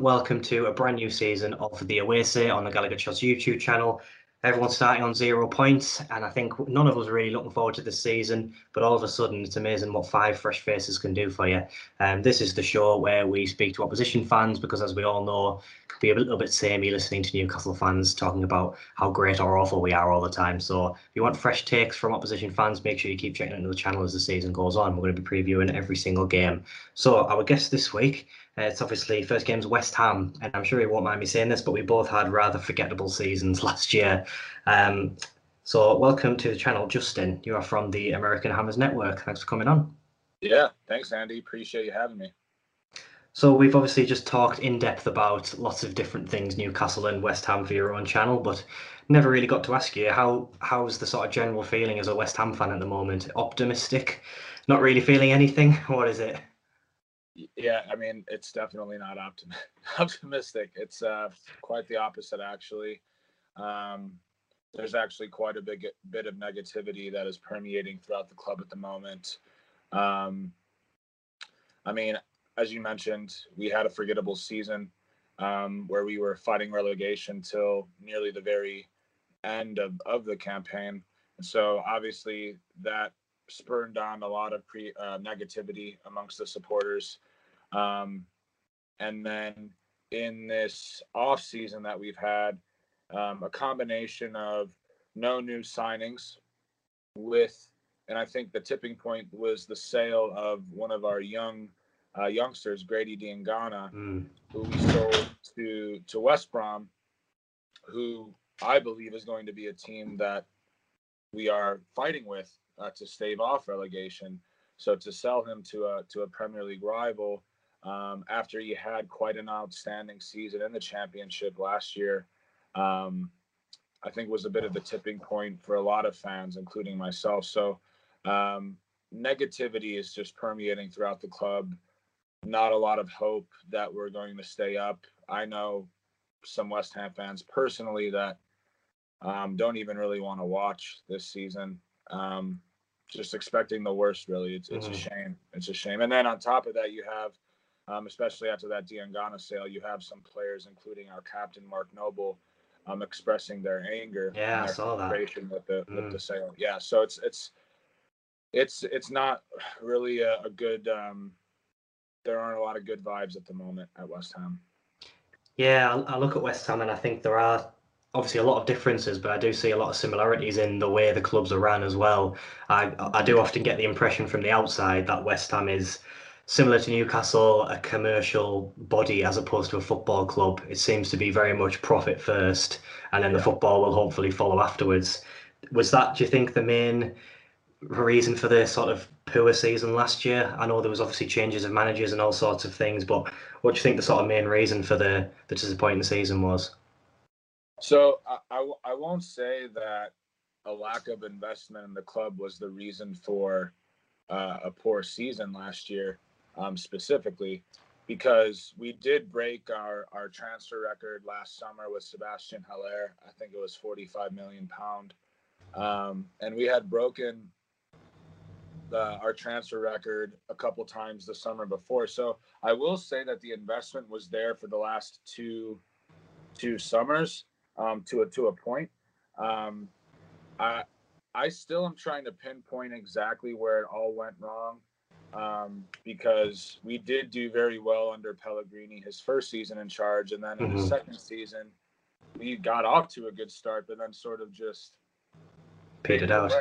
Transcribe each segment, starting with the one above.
Welcome to a brand new season of the Say on the Gallowgate Shots YouTube channel. Everyone's starting on zero points, and I think none of us are really looking forward to this season. But all of a sudden, it's amazing what five fresh faces can do for you. Um, this is the show where we speak to opposition fans because, as we all know, it can be a little bit samey listening to Newcastle fans talking about how great or awful we are all the time. So, if you want fresh takes from opposition fans, make sure you keep checking into the channel as the season goes on. We're going to be previewing every single game. So, our guest this week uh, it's obviously first game's West Ham, and I'm sure he won't mind me saying this, but we both had rather forgettable seasons last year. Um, so, welcome to the channel, Justin. You are from the American Hammers Network. Thanks for coming on. Yeah, thanks, Andy. Appreciate you having me. So, we've obviously just talked in depth about lots of different things, Newcastle and West Ham, for your own channel, but never really got to ask you how how's the sort of general feeling as a West Ham fan at the moment? Optimistic? Not really feeling anything? What is it? Yeah, I mean, it's definitely not optim- optimistic. It's uh, quite the opposite, actually. Um, there's actually quite a big bit of negativity that is permeating throughout the club at the moment. Um, I mean, as you mentioned, we had a forgettable season um, where we were fighting relegation till nearly the very end of, of the campaign. And so obviously that spurned on a lot of pre uh, negativity amongst the supporters. Um, and then in this off season that we've had, um, a combination of no new signings with, and I think the tipping point was the sale of one of our young uh, youngsters, Grady Diangana, mm. who we sold to to West Brom, who I believe is going to be a team that we are fighting with uh, to stave off relegation. So to sell him to a to a Premier League rival um, after he had quite an outstanding season in the championship last year. Um, I think was a bit of the tipping point for a lot of fans, including myself. So um, negativity is just permeating throughout the club. Not a lot of hope that we're going to stay up. I know some West Ham fans personally that um, don't even really want to watch this season. Um, just expecting the worst, really. It's, it's mm-hmm. a shame. It's a shame. And then on top of that, you have um, especially after that Diangana sale, you have some players, including our captain Mark Noble, um, expressing their anger. Yeah, I saw that. With the mm. with the sale. Yeah, so it's it's it's it's not really a, a good. Um, there aren't a lot of good vibes at the moment at West Ham. Yeah, I, I look at West Ham and I think there are obviously a lot of differences, but I do see a lot of similarities in the way the clubs are ran as well. I I do often get the impression from the outside that West Ham is similar to Newcastle, a commercial body as opposed to a football club. It seems to be very much profit first, and then the football will hopefully follow afterwards. Was that, do you think, the main reason for the sort of poor season last year? I know there was obviously changes of managers and all sorts of things, but what do you think the sort of main reason for the, the disappointing season was? So I, I, I won't say that a lack of investment in the club was the reason for uh, a poor season last year, um, specifically, because we did break our, our transfer record last summer with Sébastien Haller. I think it was 45 million pound. Um, and we had broken the, our transfer record a couple times the summer before. So I will say that the investment was there for the last two two summers um, to a to a point. Um, I I still am trying to pinpoint exactly where it all went wrong um, because we did do very well under Pellegrini his first season in charge, and then in mm-hmm. the second season we got off to a good start, but then sort of just paid it out.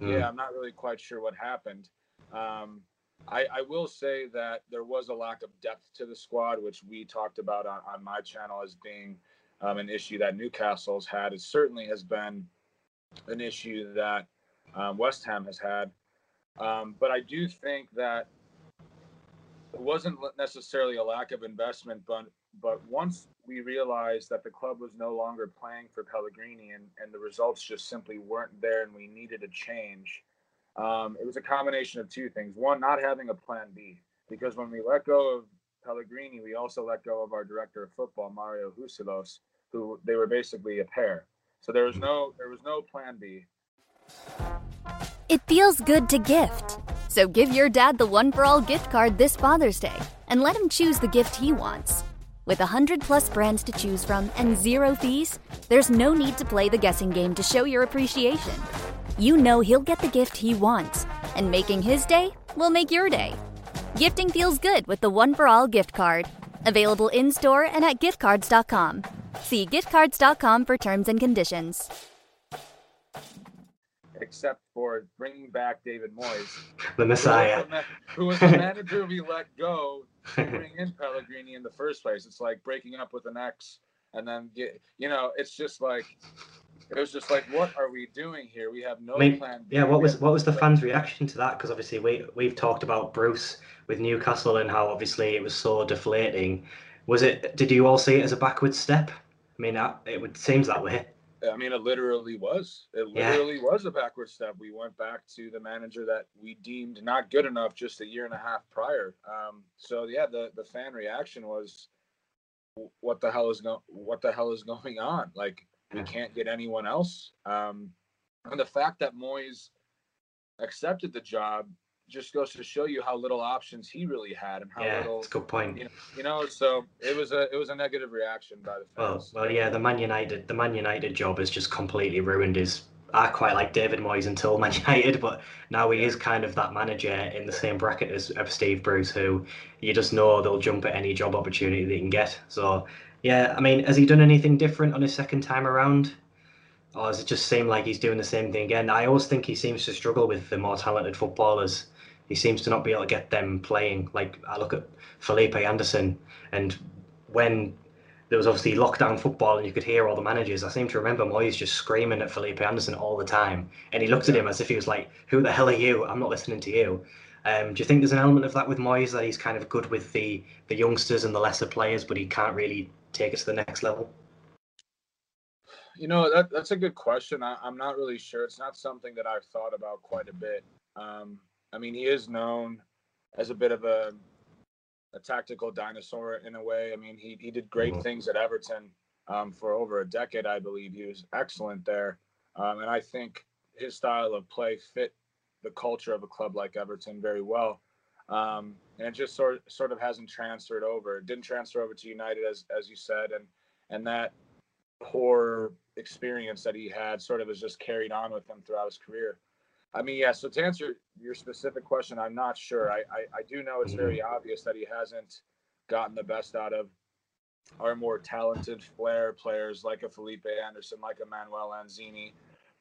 Mm. Yeah, I'm not really quite sure what happened. Um, I, I, will say that there was a lack of depth to the squad, which we talked about on, on my channel as being um, an issue that Newcastle's had. It certainly has been an issue that um, West Ham has had. Um, but I do think that it wasn't necessarily a lack of investment, but but once we realized that the club was no longer playing for Pellegrini and, and the results just simply weren't there and we needed a change, um, it was a combination of two things. One, not having a plan B, because when we let go of Pellegrini, we also let go of our director of football, Mario Husillos, who they were basically a pair. So there was no there was no plan B. It feels good to gift. So give your dad the one for all gift card this Father's Day and let him choose the gift he wants. With 100 plus brands to choose from and zero fees, there's no need to play the guessing game to show your appreciation. You know he'll get the gift he wants, and making his day will make your day. Gifting feels good with the One for All gift card. Available in store and at giftcards.com. See giftcards.com for terms and conditions. Except for bringing back David Moyes, the Messiah, who was the manager we let go to bring in Pellegrini in the first place. It's like breaking up with an ex and then get, you know, it's just like it was just like, what are we doing here? We have no I mean, plan. Yeah, what was what was the fans' reaction to that? Because obviously we we've talked about Bruce with Newcastle and how obviously it was so deflating. Was it? Did you all see it as a backward step? I mean, it would seems that way. I mean, it literally was. It literally yeah. was a backward step. We went back to the manager that we deemed not good enough just a year and a half prior. Um, so yeah, the the fan reaction was, "What the hell is going? What the hell is going on? Like we can't get anyone else." Um, and the fact that Moyes accepted the job just goes to show you how little options he really had and how yeah, little. That's a good point. You know, you know, so it was a it was a negative reaction by the fans. Well, well, yeah, the Man United the Man United job has just completely ruined his. I quite like David Moyes until Man United, but now he is kind of that manager in the same bracket as of Steve Bruce, who you just know they'll jump at any job opportunity they can get. So, yeah, I mean, has he done anything different on his second time around? Or does it just seem like he's doing the same thing again? I always think he seems to struggle with the more talented footballers he seems to not be able to get them playing. Like I look at Felipe Anderson, and when there was obviously lockdown football and you could hear all the managers, I seem to remember Moyes just screaming at Felipe Anderson all the time, and he looked at him as if he was like, "Who the hell are you? I'm not listening to you." Um, do you think there's an element of that with Moyes that he's kind of good with the the youngsters and the lesser players, but he can't really take it to the next level? You know, that, that's a good question. I, am not really sure. It's not something that I've thought about quite a bit. Um, I mean, he is known as a bit of a a tactical dinosaur in a way. I mean, he he did great mm-hmm. things at Everton um, for over a decade, I believe. He was excellent there, um, and I think his style of play fit the culture of a club like Everton very well. Um, and it just sort sort of hasn't transferred over. It didn't transfer over to United as as you said, and and that poor experience that he had sort of has just carried on with him throughout his career. I mean, yeah. So to answer your specific question, I'm not sure. I I, I do know it's mm-hmm. very obvious that he hasn't gotten the best out of our more talented flair players like a Felipe Anderson, like a Manuel Lanzini.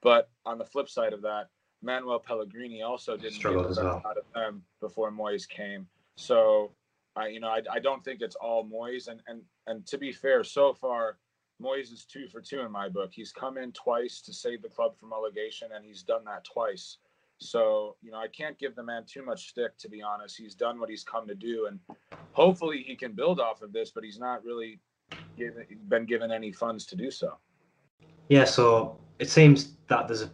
But on the flip side of that, Manuel Pellegrini also didn't get the best well. out of them before Moyes came. So I, you know, I, I don't think it's all Moyes. And and and to be fair, so far Moyes is two for two in my book. He's come in twice to save the club from relegation, and he's done that twice. So, you know, I can't give the man too much stick, to be honest. He's done what he's come to do, and hopefully he can build off of this, but he's not really given, been given any funds to do so. Yeah, so it seems that there's a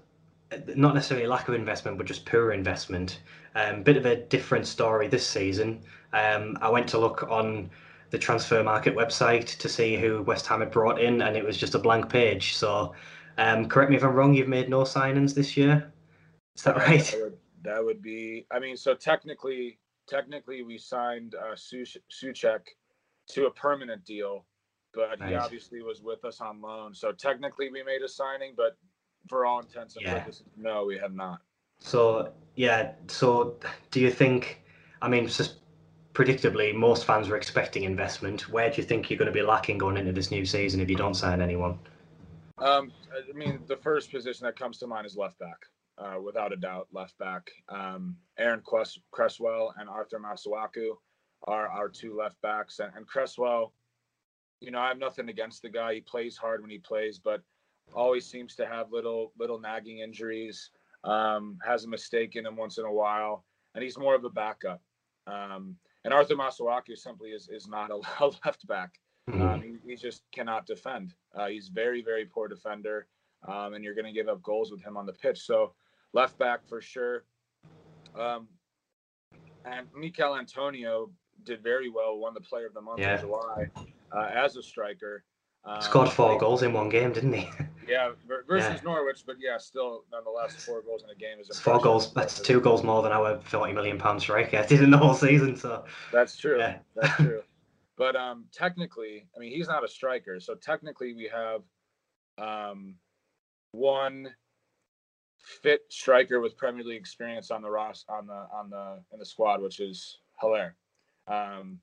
not necessarily a lack of investment, but just poor investment. Um, bit of a different story this season. Um, I went to look on the transfer market website to see who West Ham had brought in, and it was just a blank page. So, um, correct me if I'm wrong. You've made no signings this year. Is that right? That would, that would be. I mean, so technically, technically, we signed uh, Soucek to a permanent deal, but he obviously was with us on loan. So technically, we made a signing, but for all intents and yeah. purposes, no, we have not. So yeah, so do you think? I mean, just predictably, most fans were expecting investment. Where do you think you're going to be lacking going into this new season if you don't sign anyone? Um, I mean, the first position that comes to mind is left back, uh, without a doubt, left back. Um, Aaron Quest- Cresswell and Arthur Masuaku are our two left backs, and, and Cresswell. You know, I have nothing against the guy. He plays hard when he plays, but always seems to have little little nagging injuries. Um, has a mistake in him once in a while, and he's more of a backup. Um, and Arthur Masuaku simply is is not a, a left back. Mm-hmm. Um, he, he, just cannot defend. Uh, he's very very poor defender, um, and you're going to give up goals with him on the pitch. So left back for sure. Um, and Michail Antonio did very well, won the Player of the Month yeah. in July uh, as a striker. Um, Scored four goals in one game, didn't he? Yeah, versus yeah. Norwich, but yeah, still nonetheless, four goals in a game is four goals. That's two goals more than our forty million pound striker did in the whole season. So that's true. Yeah. That's true. But um, technically, I mean, he's not a striker, so technically, we have um, one fit striker with Premier League experience on the Ross on the on the in the squad, which is Haller. Um,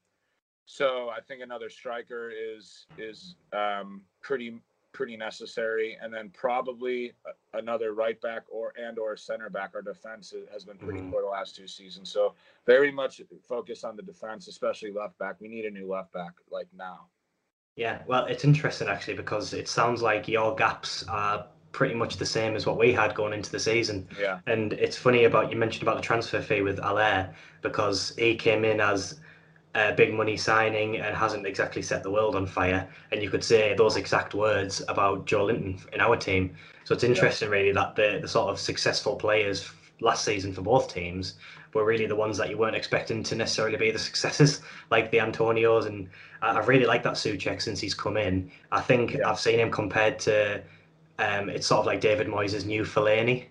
so I think another striker is is um, pretty pretty necessary, and then probably another right back or and or center back. Our defense has been pretty mm-hmm. poor the last two seasons, so very much focus on the defense, especially left back. We need a new left back like now. Yeah, well, it's interesting actually because it sounds like your gaps are pretty much the same as what we had going into the season. Yeah. And it's funny about you mentioned about the transfer fee with Haller because he came in as a big money signing and hasn't exactly set the world on fire. And you could say those exact words about Joelinton in our team. So it's interesting, yeah. really, that the, the sort of successful players last season for both teams were really the ones that you weren't expecting to necessarily be the successes, like the Antonios. And I, have really like that Soucek since he's come in. I think yeah. I've seen him compared to, um, it's sort of like David Moyes' new Fellaini,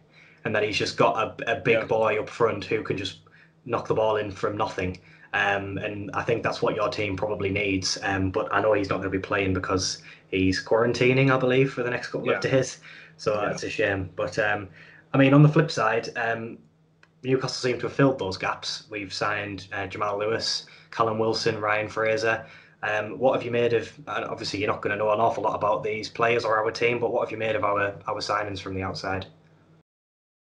and that he's just got a, a big yeah. boy up front who can just knock the ball in from nothing. Um, and I think that's what your team probably needs. Um, but I know he's not going to be playing because he's quarantining, I believe, for the next couple yeah. of days. So yeah. that's a shame. But um, I mean, on the flip side, um, Newcastle seem to have filled those gaps. We've signed uh, Jamal Lewis, Callum Wilson, Ryan Fraser. Um, what have you made of? Obviously, you're not going to know an awful lot about these players or our team, but what have you made of our our signings from the outside?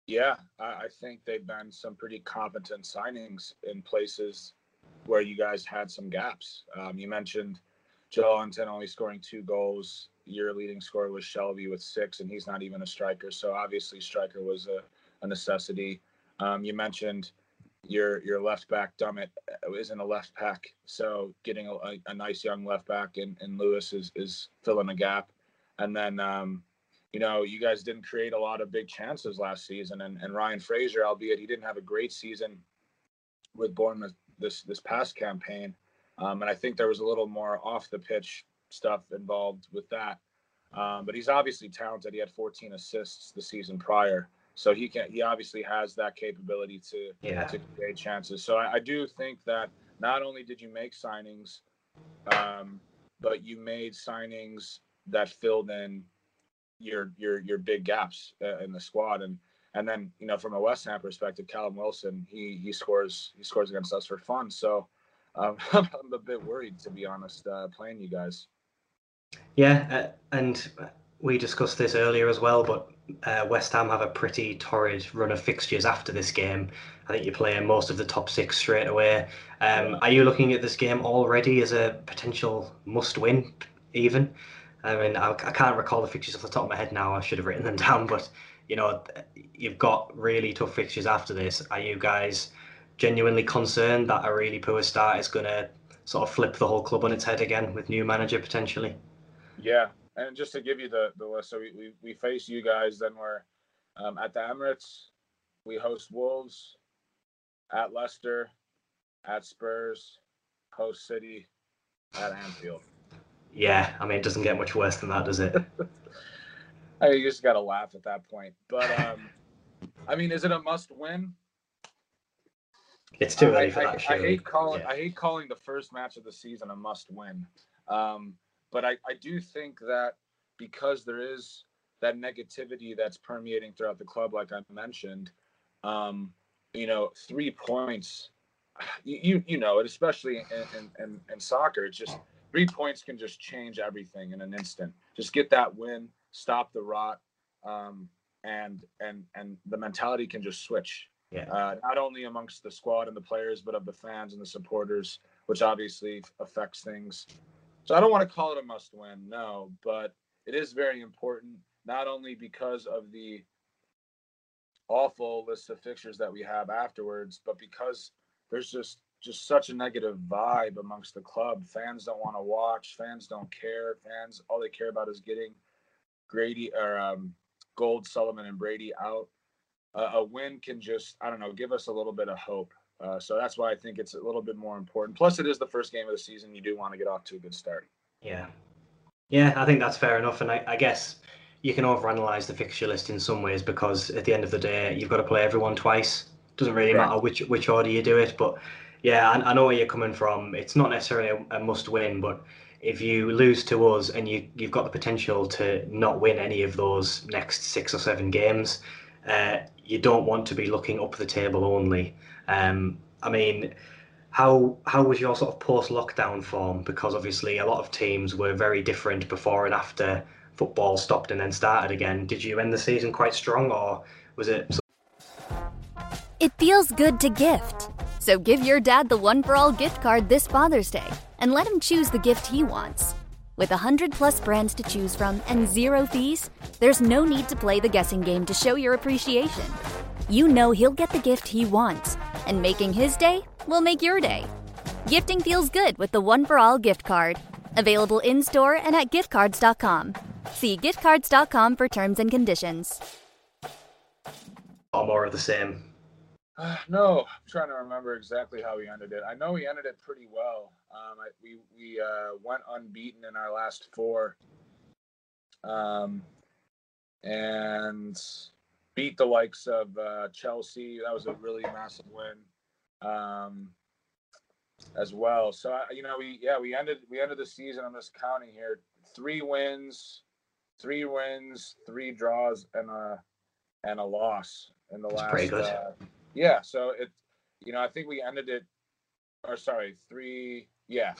Yeah, I think they've been some pretty competent signings in places where you guys had some gaps. Um, you mentioned Joelinton only scoring two goals. Your leading scorer was Shelvey with six, and he's not even a striker. So obviously, striker was a, a necessity. Um, you mentioned your your left back Dummett isn't a left back, so getting a, a, nice young left back in, in Lewis is is filling a gap. And then um, you know, you guys didn't create a lot of big chances last season, and, and Ryan Fraser, albeit he didn't have a great season with Bournemouth this this past campaign, um, and I think there was a little more off the pitch stuff involved with that. Um, but he's obviously talented. He had 14 assists the season prior, so he can he obviously has that capability to yeah. to create chances. So I, I, do think that not only did you make signings, um, but you made signings that filled in your your your big gaps uh, in the squad and and then, you know, from a West Ham perspective, Callum Wilson, he he scores he scores against us for fun. So um, I'm a bit worried, to be honest, uh, playing you guys. Yeah, uh, and we discussed this earlier as well, but uh, West Ham have a pretty torrid run of fixtures after this game. I think you're playing most of the top six straight away. Um, are you looking at this game already as a potential must-win, even? I mean, I, I, can't recall the fixtures off the top of my head now. I should have written them down, but you know, you've got really tough fixtures after this. Are you guys genuinely concerned that a really poor start is going to sort of flip the whole club on its head again with new manager potentially? Yeah, and just to give you the the list, so we we, we face you guys. Then we're um, at the Emirates. We host Wolves, at Leicester, at Spurs, host City, at Anfield. Yeah, I mean, it doesn't get much worse than that, does it? I mean, you just got to laugh at that point. But um, I mean, is it a must win? It's too I, early for I, that. I hate calling. Yeah. I hate calling the first match of the season a must win. Um, but I, I do think that because there is that negativity that's permeating throughout the club, like I mentioned, um, you know, three points, you you, you know it, especially in, in, in, in soccer. It's just three points can just change everything in an instant. Just get that win, stop the rot, um, and and and the mentality can just switch Yeah. uh, not only amongst the squad and the players, but of the fans and the supporters, which obviously affects things. So I don't want to call it a must win, no, but it is very important, not only because of the awful list of fixtures that we have afterwards, but because there's just just such a negative vibe amongst the club. Fans don't want to watch. Fans don't care. Fans all they care about is getting Grady or um, Gold, Sullivan, and Brady out a, a win can just I don't know give us a little bit of hope. Uh, so that's why I think it's a little bit more important. Plus, it is the first game of the season. You do want to get off to a good start. Yeah. Yeah, I think that's fair enough. And I, I guess you can overanalyze the fixture list in some ways because at the end of the day, you've got to play everyone twice. Doesn't really Right. matter which which order you do it. But yeah, I, I know where you're coming from. It's not necessarily a, a must win, but if you lose to us and you, you've got the potential to not win any of those next six or seven games, uh, you don't want to be looking up the table only. Um, I mean, how how was your sort of post lockdown form? Because obviously a lot of teams were very different before and after football stopped and then started again. Did you end the season quite strong, or was it? It feels good to gift. So give your dad the one for all gift card this Father's Day and let him choose the gift he wants. With 100 plus brands to choose from and zero fees, there's no need to play the guessing game to show your appreciation. You know he'll get the gift he wants, and making his day will make your day. Gifting feels good with the one for all gift card. Available in store and at giftcards.com. See giftcards.com for terms and conditions. or more of the same? Uh, no, I'm trying to remember exactly how we ended it. I know we ended it pretty well. Um, I, we we uh, went unbeaten in our last four, um, and beat the likes of uh, Chelsea. That was a really massive win, um, as well. So you know, we yeah we ended we ended the season. I'm just counting here: three wins, three wins, three draws, and a and a loss in the That's last. Uh, yeah, so it, you know, I think we ended it, or sorry, three. Yeah,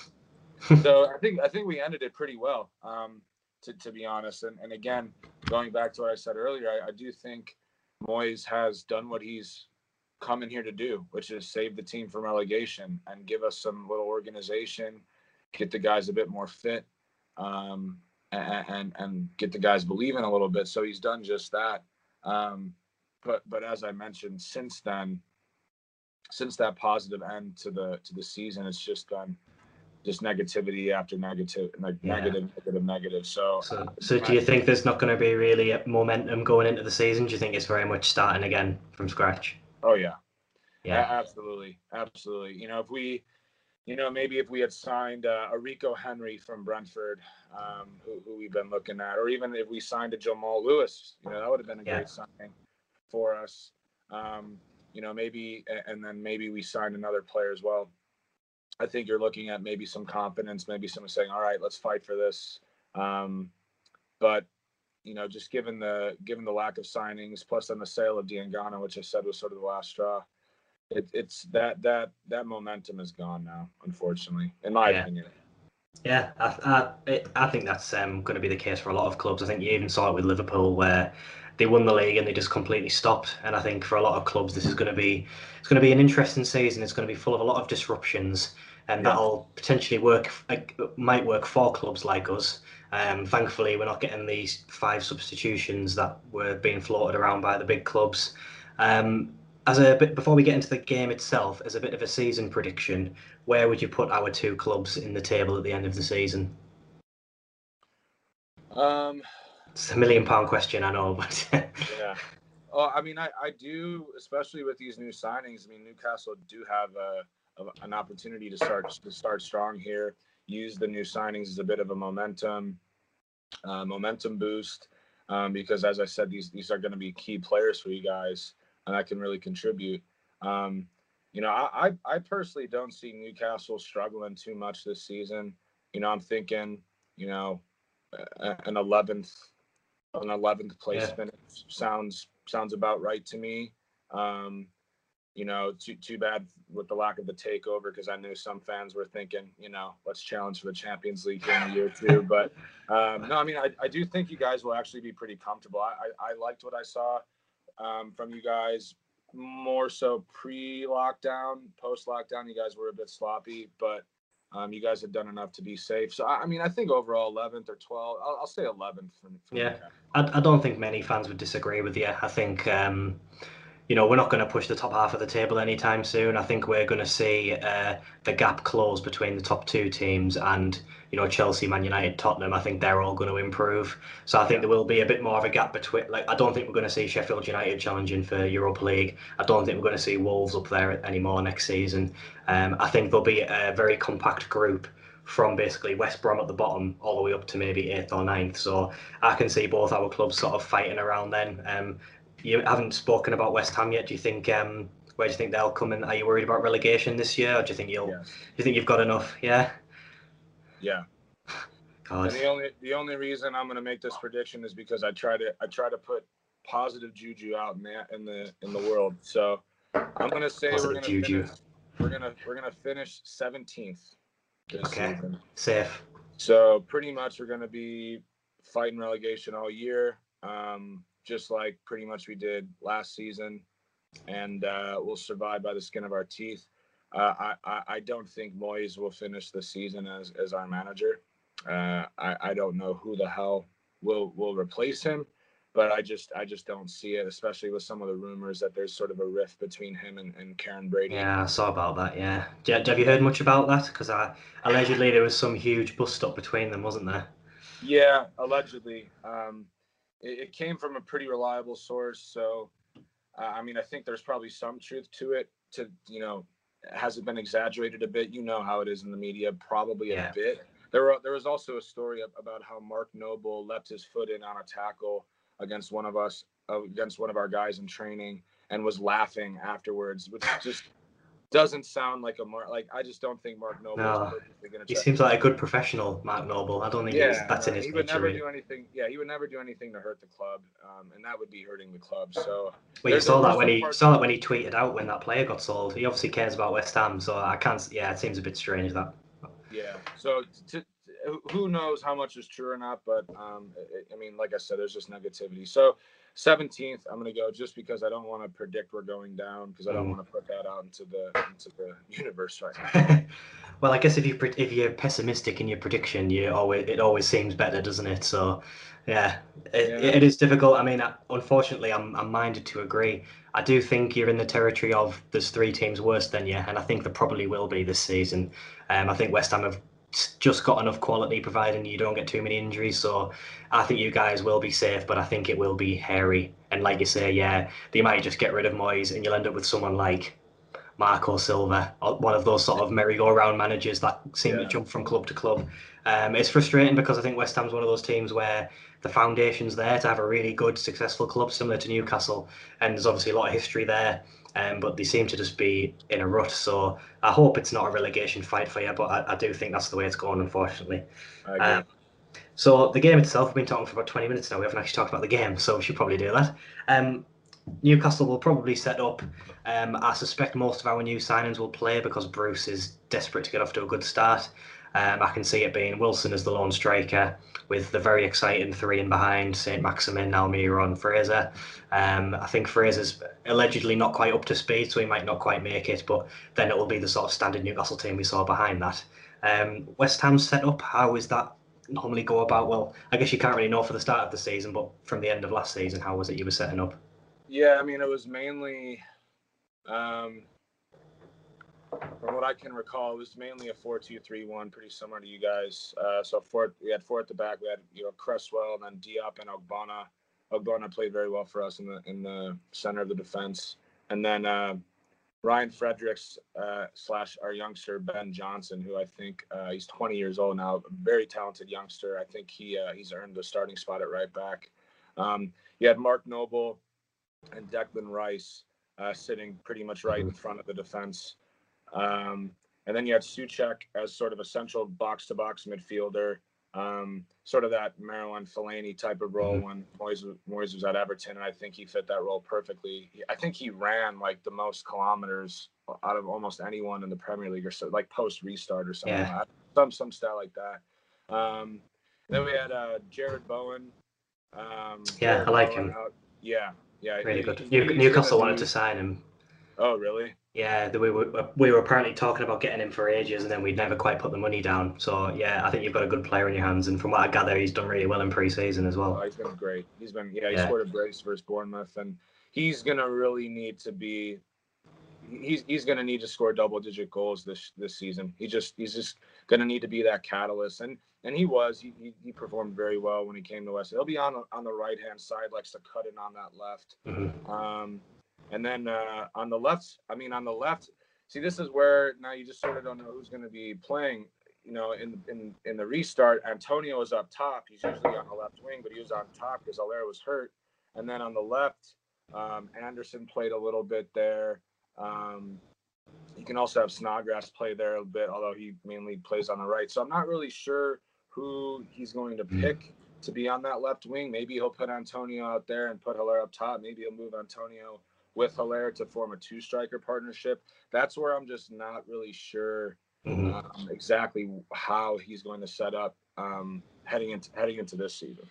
so I think I think we ended it pretty well. Um, to to be honest, and and again, going back to what I said earlier, I, I do think Moyes has done what he's come in here to do, which is save the team from relegation and give us some little organization, get the guys a bit more fit, um, and, and and get the guys believing a little bit. So he's done just that. Um, but but as I mentioned, since then, since that positive end to the to the season, it's just been just negativity after negative, like Yeah. negative, negative, negative. So, So, so do you think there's not going to be really a momentum going into the season? Do you think it's very much starting again from scratch? oh yeah, Yeah. A- absolutely, absolutely. You know, if we, you know, maybe if we had signed uh, a Rico Henry from Brentford, um, who, who we've been looking at, or even if we signed a Jamal Lewis, you know, that would have been a Yeah. great signing for us. Um, you know, maybe, and then maybe we signed another player as well. I think you're looking at maybe some confidence, maybe someone saying, "All right, let's fight for this." Um, but you know, just given the given the lack of signings, plus then the sale of Diangana, which I said was sort of the last straw, it, it's that that that momentum is gone now, unfortunately, in my Yeah. opinion. Yeah, I, I, it- I think that's um, going to be the case for a lot of clubs. I think you even saw it with Liverpool, where they won the league and they just completely stopped. And I think for a lot of clubs, this is going to be it's going to be an interesting season. It's going to be full of a lot of disruptions, and Yeah. that'll potentially work. Might work for clubs like us. Um, thankfully, we're not getting these five substitutions that were being floated around by the big clubs. Um, as a bit before we get into the game itself, as a bit of a season prediction, where would you put our two clubs in the table at the end of the season? Um, it's a million pound question, I know, but yeah. Well, I mean, I, I do, especially with these new signings. I mean, Newcastle do have a, an opportunity to start to start strong here. Use the new signings as a bit of a momentum, uh, momentum boost, um, because as I said, these these are going to be key players for you guys, and I can really contribute. Um, you know, I, I I personally don't see Newcastle struggling too much this season. You know, I'm thinking, you know, an 11th an 11th place yeah. finish sounds sounds about right to me. Um, you know, too too bad with the lack of the takeover because I knew some fans were thinking, you know, let's challenge for the Champions League here in a year two. But um, no, I mean, I, I do think you guys will actually be pretty comfortable. I, I, I liked what I saw um, from you guys more so pre-lockdown, post-lockdown. You guys were a bit sloppy, but um, you guys have done enough to be safe. So I, mean, I think overall 11th or 12th. I'll, I'll say 11th. For, for yeah, I, I, don't think many fans would disagree with you. I think um, you know, we're not going to push the top half of the table anytime soon. I think we're going to see uh, the gap close between the top two teams and, you know, Chelsea, Man United, Tottenham. I think they're all going to improve. So I think there will be a bit more of a gap between. Like, I don't think we're going to see Sheffield United challenging for Europa League. I don't think we're going to see Wolves up there anymore next season. Um, I think there'll be a very compact group from basically West Brom at the bottom all the way up to maybe eighth or ninth. So I can see both our clubs sort of fighting around then. Um, you haven't spoken about West Ham yet. Do you think um, where do you think they'll come in? Are you worried about relegation this year, or do you think you'll? Yes. Do you think you've got enough? Yeah. Yeah. God. And the only the only reason I'm going to make this prediction is because I try to I try to put positive juju out in the in the in the world. So I'm going to say positive we're going to finish. We're gonna we're gonna finish 17th. okay. Season. Safe. So pretty much we're going to be fighting relegation all year. Um, just like pretty much we did last season, and uh, we'll survive by the skin of our teeth. Uh, I, I don't think Moyes will finish the season as, as our manager. Uh, I, I don't know who the hell will will replace him, but I just I just don't see it, especially with some of the rumors that there's sort of a rift between him and, and Karren Brady. Yeah, I saw about that. Yeah, have you heard much about that? Because allegedly there was some huge bust up between them, wasn't there? Yeah, allegedly. Um, it, it came from a pretty reliable source. So, uh, I mean, I think there's probably some truth to it. To you know, has it been exaggerated a bit? You know how it is in the media, probably yeah. a bit. There were there was also a story about how Mark Noble left his foot in on a tackle against one of us uh, against one of our guys in training and was laughing afterwards, which just doesn't sound like a Mark. Like I just don't think Mark Noble. No. He seems like a good professional, Mark Noble. I don't think yeah, that's in his He would never really. do anything. Yeah, he would never do anything to hurt the club, um, and that would be hurting the club. So. Well, you saw that when he saw that when he tweeted out when that player got sold. He obviously cares about West Ham, so I can't. Yeah, it seems a bit strange that. Yeah. So to, who knows how much is true or not, but um, I mean, like I said, there's just negativity. So 17th, I'm going to go just because I don't want to predict we're going down because I don't mm. want to put that out into the into the universe right now. well, I guess if you if you're pessimistic in your prediction, you always it always seems better, doesn't it? So, yeah, it, yeah. it is difficult. I mean, unfortunately, I'm I'm minded to agree. I do think you're in the territory of there's three teams worse than you, and I think there probably will be this season. Um, I think West Ham have just got enough quality, providing you don't get too many injuries. So I think you guys will be safe, but I think it will be hairy. And like you say, yeah, they might just get rid of Moyes, and you'll end up with someone like Marco Silva, one of those sort of merry-go-round managers that seem yeah. to jump from club to club. Um, it's frustrating because I think West Ham's one of those teams where the foundation's there to have a really good, successful club, similar to Newcastle, and there's obviously a lot of history there um, but they seem to just be in a rut. So I hope it's not a relegation fight for you, but I, I do think that's the way it's going, unfortunately. Um, so the game itself, we've been talking for about 20 minutes now. We haven't actually talked about the game, so we should probably do that. Um, Newcastle will probably set up. Um, I suspect most of our new signings will play because Bruce is desperate to get off to a good start. Um, I can see it being Wilson as the lone striker with the very exciting three in behind St. Maximin, Almiron, Fraser. Um, I think Fraser's allegedly not quite up to speed, so he might not quite make it, but then it will be the sort of standard Newcastle team we saw behind that. Um, West Ham's set up, how is that normally go about? Well, I guess you can't really know for the start of the season, but from the end of last season, how was it you were setting up? Yeah, I mean, it was mainly. Um, from what I can recall, it was mainly a four-two-three-one, pretty similar to you guys. Uh, so four, we had four at the back. We had you know Cresswell and then Diop and Ogbonna. Ogbonna played very well for us in the in the center of the defense, and then uh, Ryan Fredericks uh, slash our youngster Ben Johnson, who I think uh, he's 20 years old now, a very talented youngster. I think he uh, he's earned the starting spot at right back. Um, you had Mark Noble and Declan Rice uh, sitting pretty much right in front of the defense. Um, and then you had Soucek as sort of a central box to box midfielder, um, sort of that Marouane Fellaini type of role when Moyes, Moyes was at Everton. And I think he fit that role perfectly. I think he ran like the most kilometers out of almost anyone in the Premier League or so, like post restart or something, Yeah. like some, some stat like that. Um, then we had uh, Jarrod Bowen. Um, Yeah, Jared I like Bowen him. out- Yeah, yeah. Really he- good. he- New, Newcastle wanted to sign him. Oh, really? Yeah, the- we were we were apparently talking about getting him for ages, and then we'd never quite put the money down. So yeah, I think you've got a good player in your hands, and from what I gather, he's done really well in pre-season as Oh, well. he's been great. He's been yeah. He Yeah. scored a brace versus Bournemouth, and he's gonna really need to be. He's he's gonna need to score double digit goals this this season. He just he's just gonna need to be that catalyst, and and he was. He he, he performed very well when he came to West. He'll be on on the right hand side, likes to cut in on that left. Mhm. Um, and then uh, on the left, I mean, on the left, see, this is where now you just sort of don't know who's going to be playing. You know, in in in the restart, Antonio is up top. He's usually on the left wing, but he was on top because Haller was hurt. And then on the left, um, Anderson played a little bit there. Um, you can also have Snodgrass play there a bit, although he mainly plays on the right. So I'm not really sure who he's going to Mm. pick to be on that left wing. Maybe he'll put Antonio out there and put Haller up top. Maybe he'll move Antonio with Haller to form a two striker partnership. That's where I'm just not really sure Mhm. um, exactly how he's going to set up um, heading into heading into this season.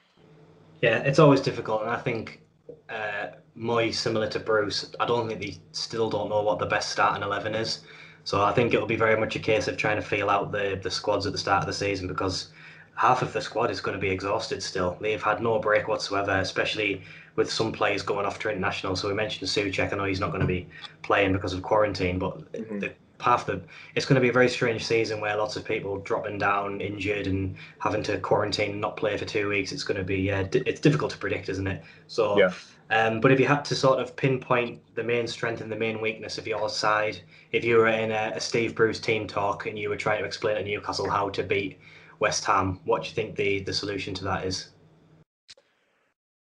Yeah, it's always difficult, and I think uh, Moy, similar to Bruce, I don't think they still don't know what the best starting eleven is. So I think it'll be very much a case of trying to feel out the the squads at the start of the season because half of the squad is going to be exhausted still. They've had no break whatsoever, especially with some players going off to international. So we mentioned Soucek. I know he's not going to be playing because of quarantine, but Mhm. the half the it's going to be a very strange season where lots of people dropping down injured and having to quarantine and not play for two weeks. It's going to be uh, di- it's difficult to predict, isn't it? So, Yeah. um, but if you had to sort of pinpoint the main strength and the main weakness of your side, if you were in a, a Steve Bruce team talk and you were trying to explain to Newcastle how to beat West Ham, what do you think the the solution to that is?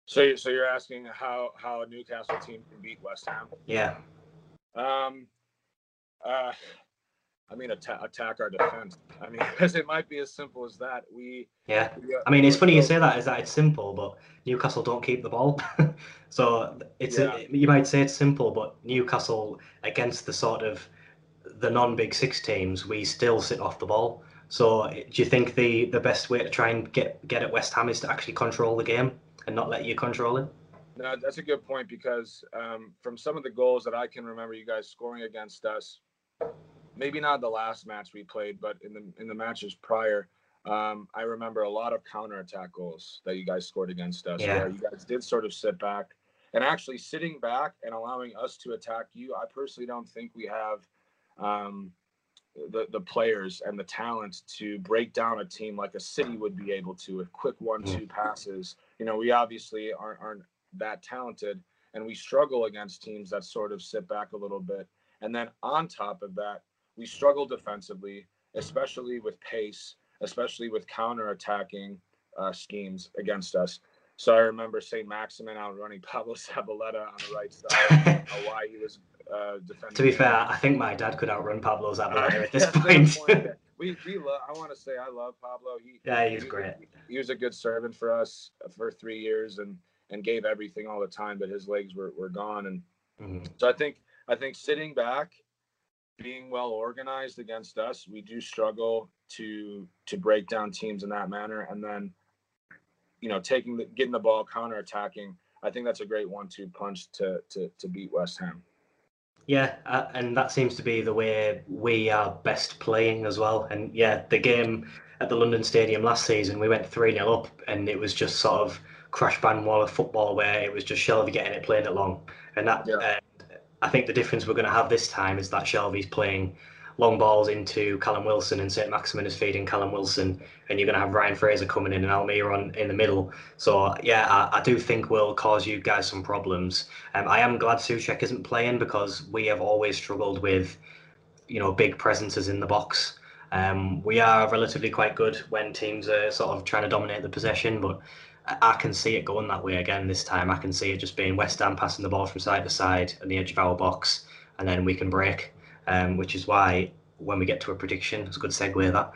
So, so you're asking how how a Newcastle team can beat West Ham? Yeah, Um, uh, I mean, atta- attack our defense. I mean, because it might be as simple as that. We, yeah. we I mean, it's funny you say that. Is that it's simple, but Newcastle don't keep the ball. so it's Yeah. a, you might say it's simple, but Newcastle against the sort of the non-big six teams, we still sit off the ball. So do you think the the best way to try and get get at West Ham is to actually control the game and not let you control it? No, that's a good point because um, from some of the goals that I can remember, you guys scoring against us, maybe not the last match we played, but in the in the matches prior, um, I remember a lot of counterattack goals that you guys scored against us, Yeah. where you guys did sort of sit back and actually sitting back and allowing us to attack you. I personally don't think we have um, the the players and the talent to break down a team like a City would be able to with quick one-two passes. You know, we obviously aren't aren't that talented, and we struggle against teams that sort of sit back a little bit. And then on top of that, we struggle defensively, especially with pace, especially with counter-attacking uh, schemes against us. So I remember St. Maximin out running Pablo Zabaleta on the right side. I don't know why he was uh. To be fair, I think my dad could outrun Pablo Zabaleta at this point. point. we we love. I want to say I love Pablo. He yeah, he's he- great. He was a good servant for us for three years and and gave everything all the time, but his legs were, were gone. And Mhm. so I think I think sitting back, being well organized against us, we do struggle to to break down teams in that manner. And then, you know, taking the getting the ball, counter attacking. I think that's a great one-two punch to to to beat West Ham. Yeah, uh, and that seems to be the way we are best playing as well. And yeah, the game at the London Stadium last season, we went 3 0 up, and it was just sort of crash band wall of football where it was just Shelvey getting it, playing it long. And that, Yeah. uh, I think the difference we're going to have this time is that Shelvey's playing long balls into Callum Wilson and St. Maximin is feeding Callum Wilson, and you're going to have Ryan Fraser coming in and Almiron in the middle. So, yeah, I, I do think will cause you guys some problems. Um, I am glad Soucek isn't playing because we have always struggled with, you know, big presences in the box. Um, we are relatively quite good when teams are sort of trying to dominate the possession, but I can see it going that way again this time. I can see it just being West Ham passing the ball from side to side on the edge of our box, and then we can break um, which is why when we get to a prediction, it's a good segue that,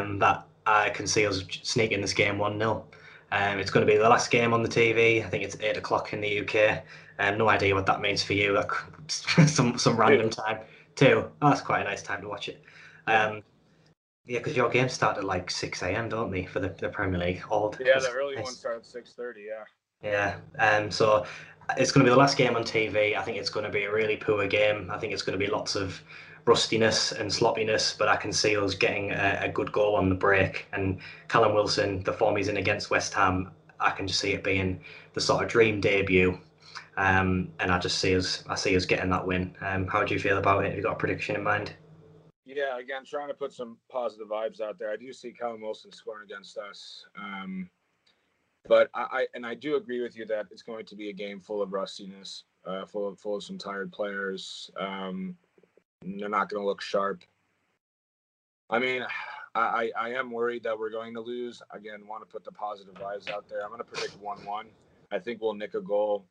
um, that I can see us sneaking this game 1 0. Um, it's going to be the last game on the TV. I think it's 8 o'clock in the UK. Um, no idea what that means for you. Like some some random time too. Oh, that's quite a nice time to watch it. Um, yeah, because your games start at like 6 a.m., don't they, for the, the Premier League? Old. Yeah, the early nice. one starts at 6.30, yeah. Yeah, um, so it's going to be the last game on TV. I think it's going to be a really poor game. I think it's going to be lots of rustiness and sloppiness, but I can see us getting a, a, good goal on the break. And Callum Wilson, the form he's in against West Ham, I can just see it being the sort of dream debut. Um, and I just see us, I see us getting that win. Um, how do you feel about it? Have you got a prediction in mind? Yeah, again, trying to put some positive vibes out there. I do see Callum Wilson scoring against us. Um, but I, I, and I do agree with you that it's going to be a game full of rustiness, uh, full of full of some tired players. Um, they're not going to look sharp. I mean, I, I am worried that we're going to lose. Again, want to put the positive vibes out there. I'm going to predict one-one. I think we'll nick a goal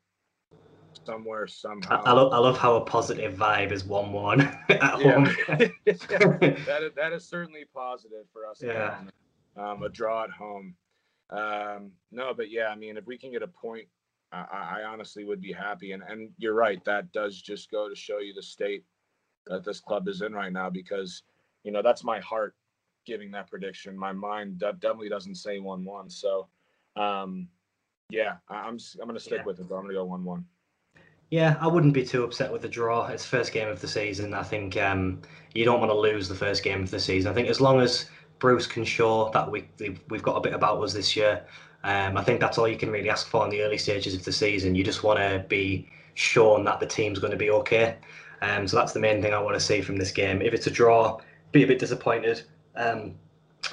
somewhere somehow. I, I, love, I love how a positive vibe is one-one at yeah. home. that is, that is certainly positive for us. Yeah. Um, a draw at home. Um, no, but yeah, I mean, if we can get a point, I, I honestly would be happy. And and you're right, that does just go to show you the state that this club is in right now. Because you know that's my heart giving that prediction. My mind definitely doesn't say one one. So, um, yeah, I'm I'm gonna stick yeah. with it. But I'm gonna go one one. Yeah, I wouldn't be too upset with the draw. It's first game of the season. I think um, you don't want to lose the first game of the season. I think as long as Bruce can show that we we've got a bit about us this year. Um, I think that's all you can really ask for in the early stages of the season. You just want to be shown that the team's going to be okay. Um, so that's the main thing I want to see from this game. If it's a draw, be a bit disappointed. Um,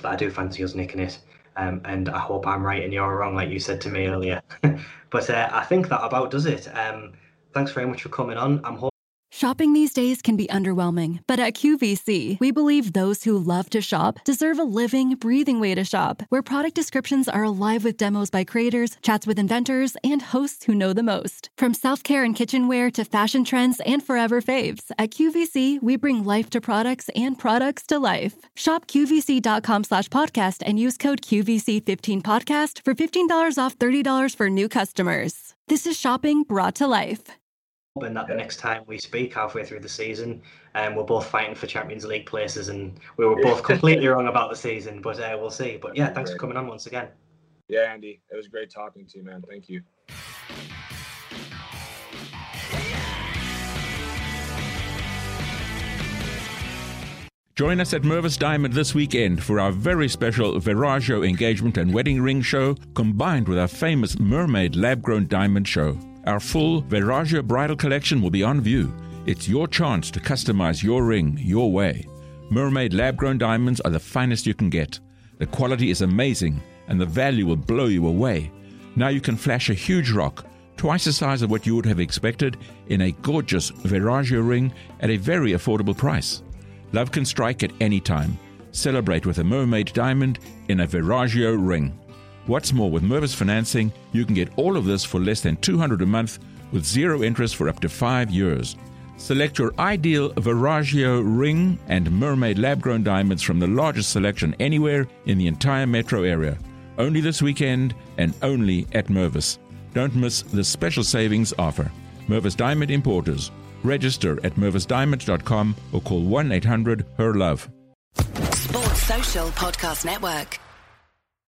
but I do fancy us nicking it. Um, and I hope I'm right and you're wrong, like you said to me earlier. but uh, I think that about does it. Um, thanks very much for coming on. I'm. Shopping these days can be underwhelming, but at QVC, we believe those who love to shop deserve a living, breathing way to shop, where product descriptions are alive with demos by creators, chats with inventors, and hosts who know the most. From self care and kitchenware to fashion trends and forever faves, at QVC, we bring life to products and products to life. Shop QVC.com slash podcast and use code QVC15podcast for $15 off $30 for new customers. This is shopping brought to life hoping that the next time we speak halfway through the season, um, we're both fighting for Champions League places, and we were both completely wrong about the season. But uh, we'll see. But yeah, thanks for coming on once again. Yeah, Andy, it was great talking to you, man. Thank you. Join us at Mervis Diamond this weekend for our very special Veragio engagement and wedding ring show combined with our famous mermaid lab grown diamond show. Our full Veragio bridal collection will be on view. It's your chance to customize your ring your way. Mermaid lab grown diamonds are the finest you can get. The quality is amazing and the value will blow you away. Now you can flash a huge rock, twice the size of what you would have expected, in a gorgeous Veragio ring at a very affordable price. Love can strike at any time. Celebrate with a mermaid diamond in a Veragio ring. What's more, with Mervis Financing, you can get all of this for less than 200 a month with zero interest for up to five years. Select your ideal Veragio ring and mermaid lab grown diamonds from the largest selection anywhere in the entire metro area. Only this weekend and only at Mervis. Don't miss this special savings offer. Mervis Diamond Importers. Register at mervisdiamond.com or call 1 800 HER LOVE. Sports Social Podcast Network.